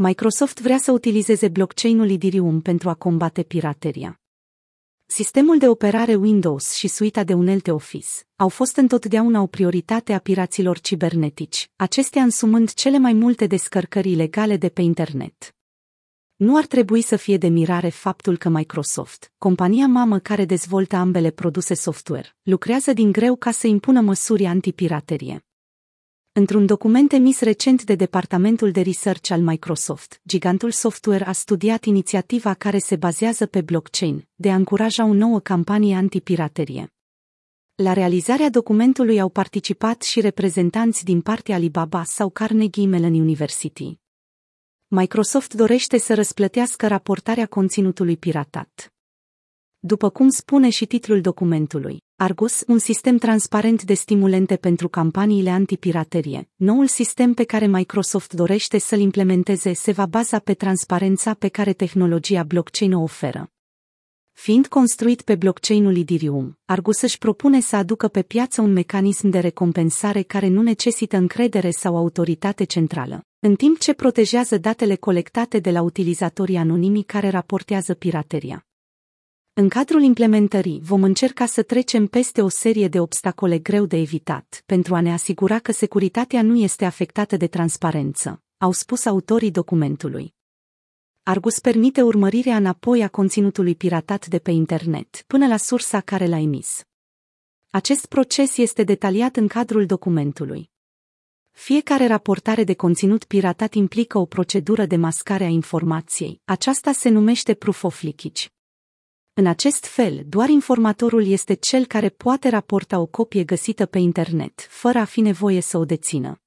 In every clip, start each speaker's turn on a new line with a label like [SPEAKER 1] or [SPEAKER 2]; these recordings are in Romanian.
[SPEAKER 1] Microsoft vrea să utilizeze blockchain-ul Ethereum pentru a combate pirateria. Sistemul de operare Windows și suita de unelte Office au fost întotdeauna o prioritate a piraților cibernetici, acestea însumând cele mai multe descărcări ilegale de pe internet. Nu ar trebui să fie de mirare faptul că Microsoft, compania mamă care dezvoltă ambele produse software, lucrează din greu ca să impună măsuri antipiraterie. Într-un document emis recent de Departamentul de Research al Microsoft, gigantul software a studiat inițiativa care se bazează pe blockchain de a încuraja o nouă campanie antipiraterie. La realizarea documentului au participat și reprezentanți din partea Alibaba sau Carnegie Mellon University. Microsoft dorește să răsplătească raportarea conținutului piratat. După cum spune și titlul documentului, Argus, un sistem transparent de stimulente pentru campaniile antipiraterie. Noul sistem pe care Microsoft dorește să-l implementeze se va baza pe transparența pe care tehnologia blockchain o oferă. Fiind construit pe blockchain-ul Ethereum, Argus își propune să aducă pe piață un mecanism de recompensare care nu necesită încredere sau autoritate centrală, în timp ce protejează datele colectate de la utilizatorii anonimi care raportează pirateria. În cadrul implementării vom încerca să trecem peste o serie de obstacole greu de evitat, pentru a ne asigura că securitatea nu este afectată de transparență, au spus autorii documentului. Argus permite urmărirea înapoi a conținutului piratat de pe internet, până la sursa care l-a emis. Acest proces este detaliat în cadrul documentului. Fiecare raportare de conținut piratat implică o procedură de mascare a informației. Aceasta se numește proof of leakage. În acest fel, doar informatorul este cel care poate raporta o copie găsită pe internet, fără a fi nevoie să o dețină.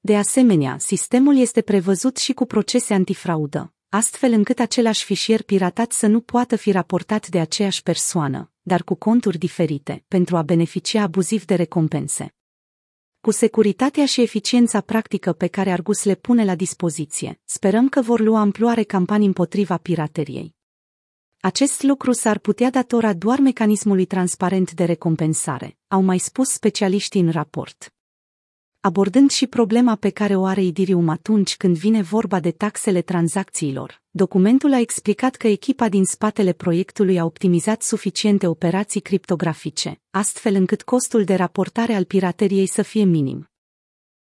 [SPEAKER 1] De asemenea, sistemul este prevăzut și cu procese antifraudă, astfel încât același fișier piratat să nu poată fi raportat de aceeași persoană, dar cu conturi diferite, pentru a beneficia abuziv de recompense. Cu securitatea și eficiența practică pe care Argus le pune la dispoziție, sperăm că vor lua amploare campanii împotriva pirateriei. Acest lucru s-ar putea datora doar mecanismului transparent de recompensare, au mai spus specialiștii în raport. Abordând și problema pe care o are Idirium atunci când vine vorba de taxele tranzacțiilor, documentul a explicat că echipa din spatele proiectului a optimizat suficiente operații criptografice, astfel încât costul de raportare al pirateriei să fie minim.